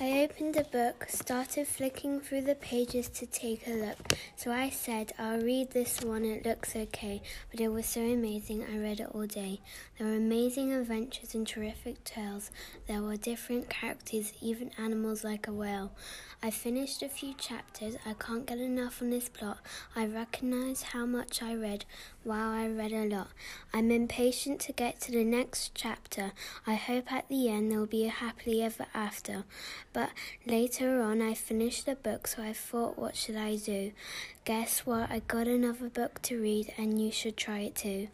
I opened the book, started flicking through the pages to take a look. So I said, I'll read this one, it looks okay. But it was so amazing, I read it all day. There were amazing adventures and terrific tales. There were different characters, even animals like a whale. I finished a few chapters. I can't get enough on this plot. I recognize how much I read. Wow, I read a lot. I'm impatient to get to the next chapter. I hope at the end there will be a happily ever after. But later on, I finished the book, so I thought, what should I do? Guess what? I got another book to read, and you should try it too.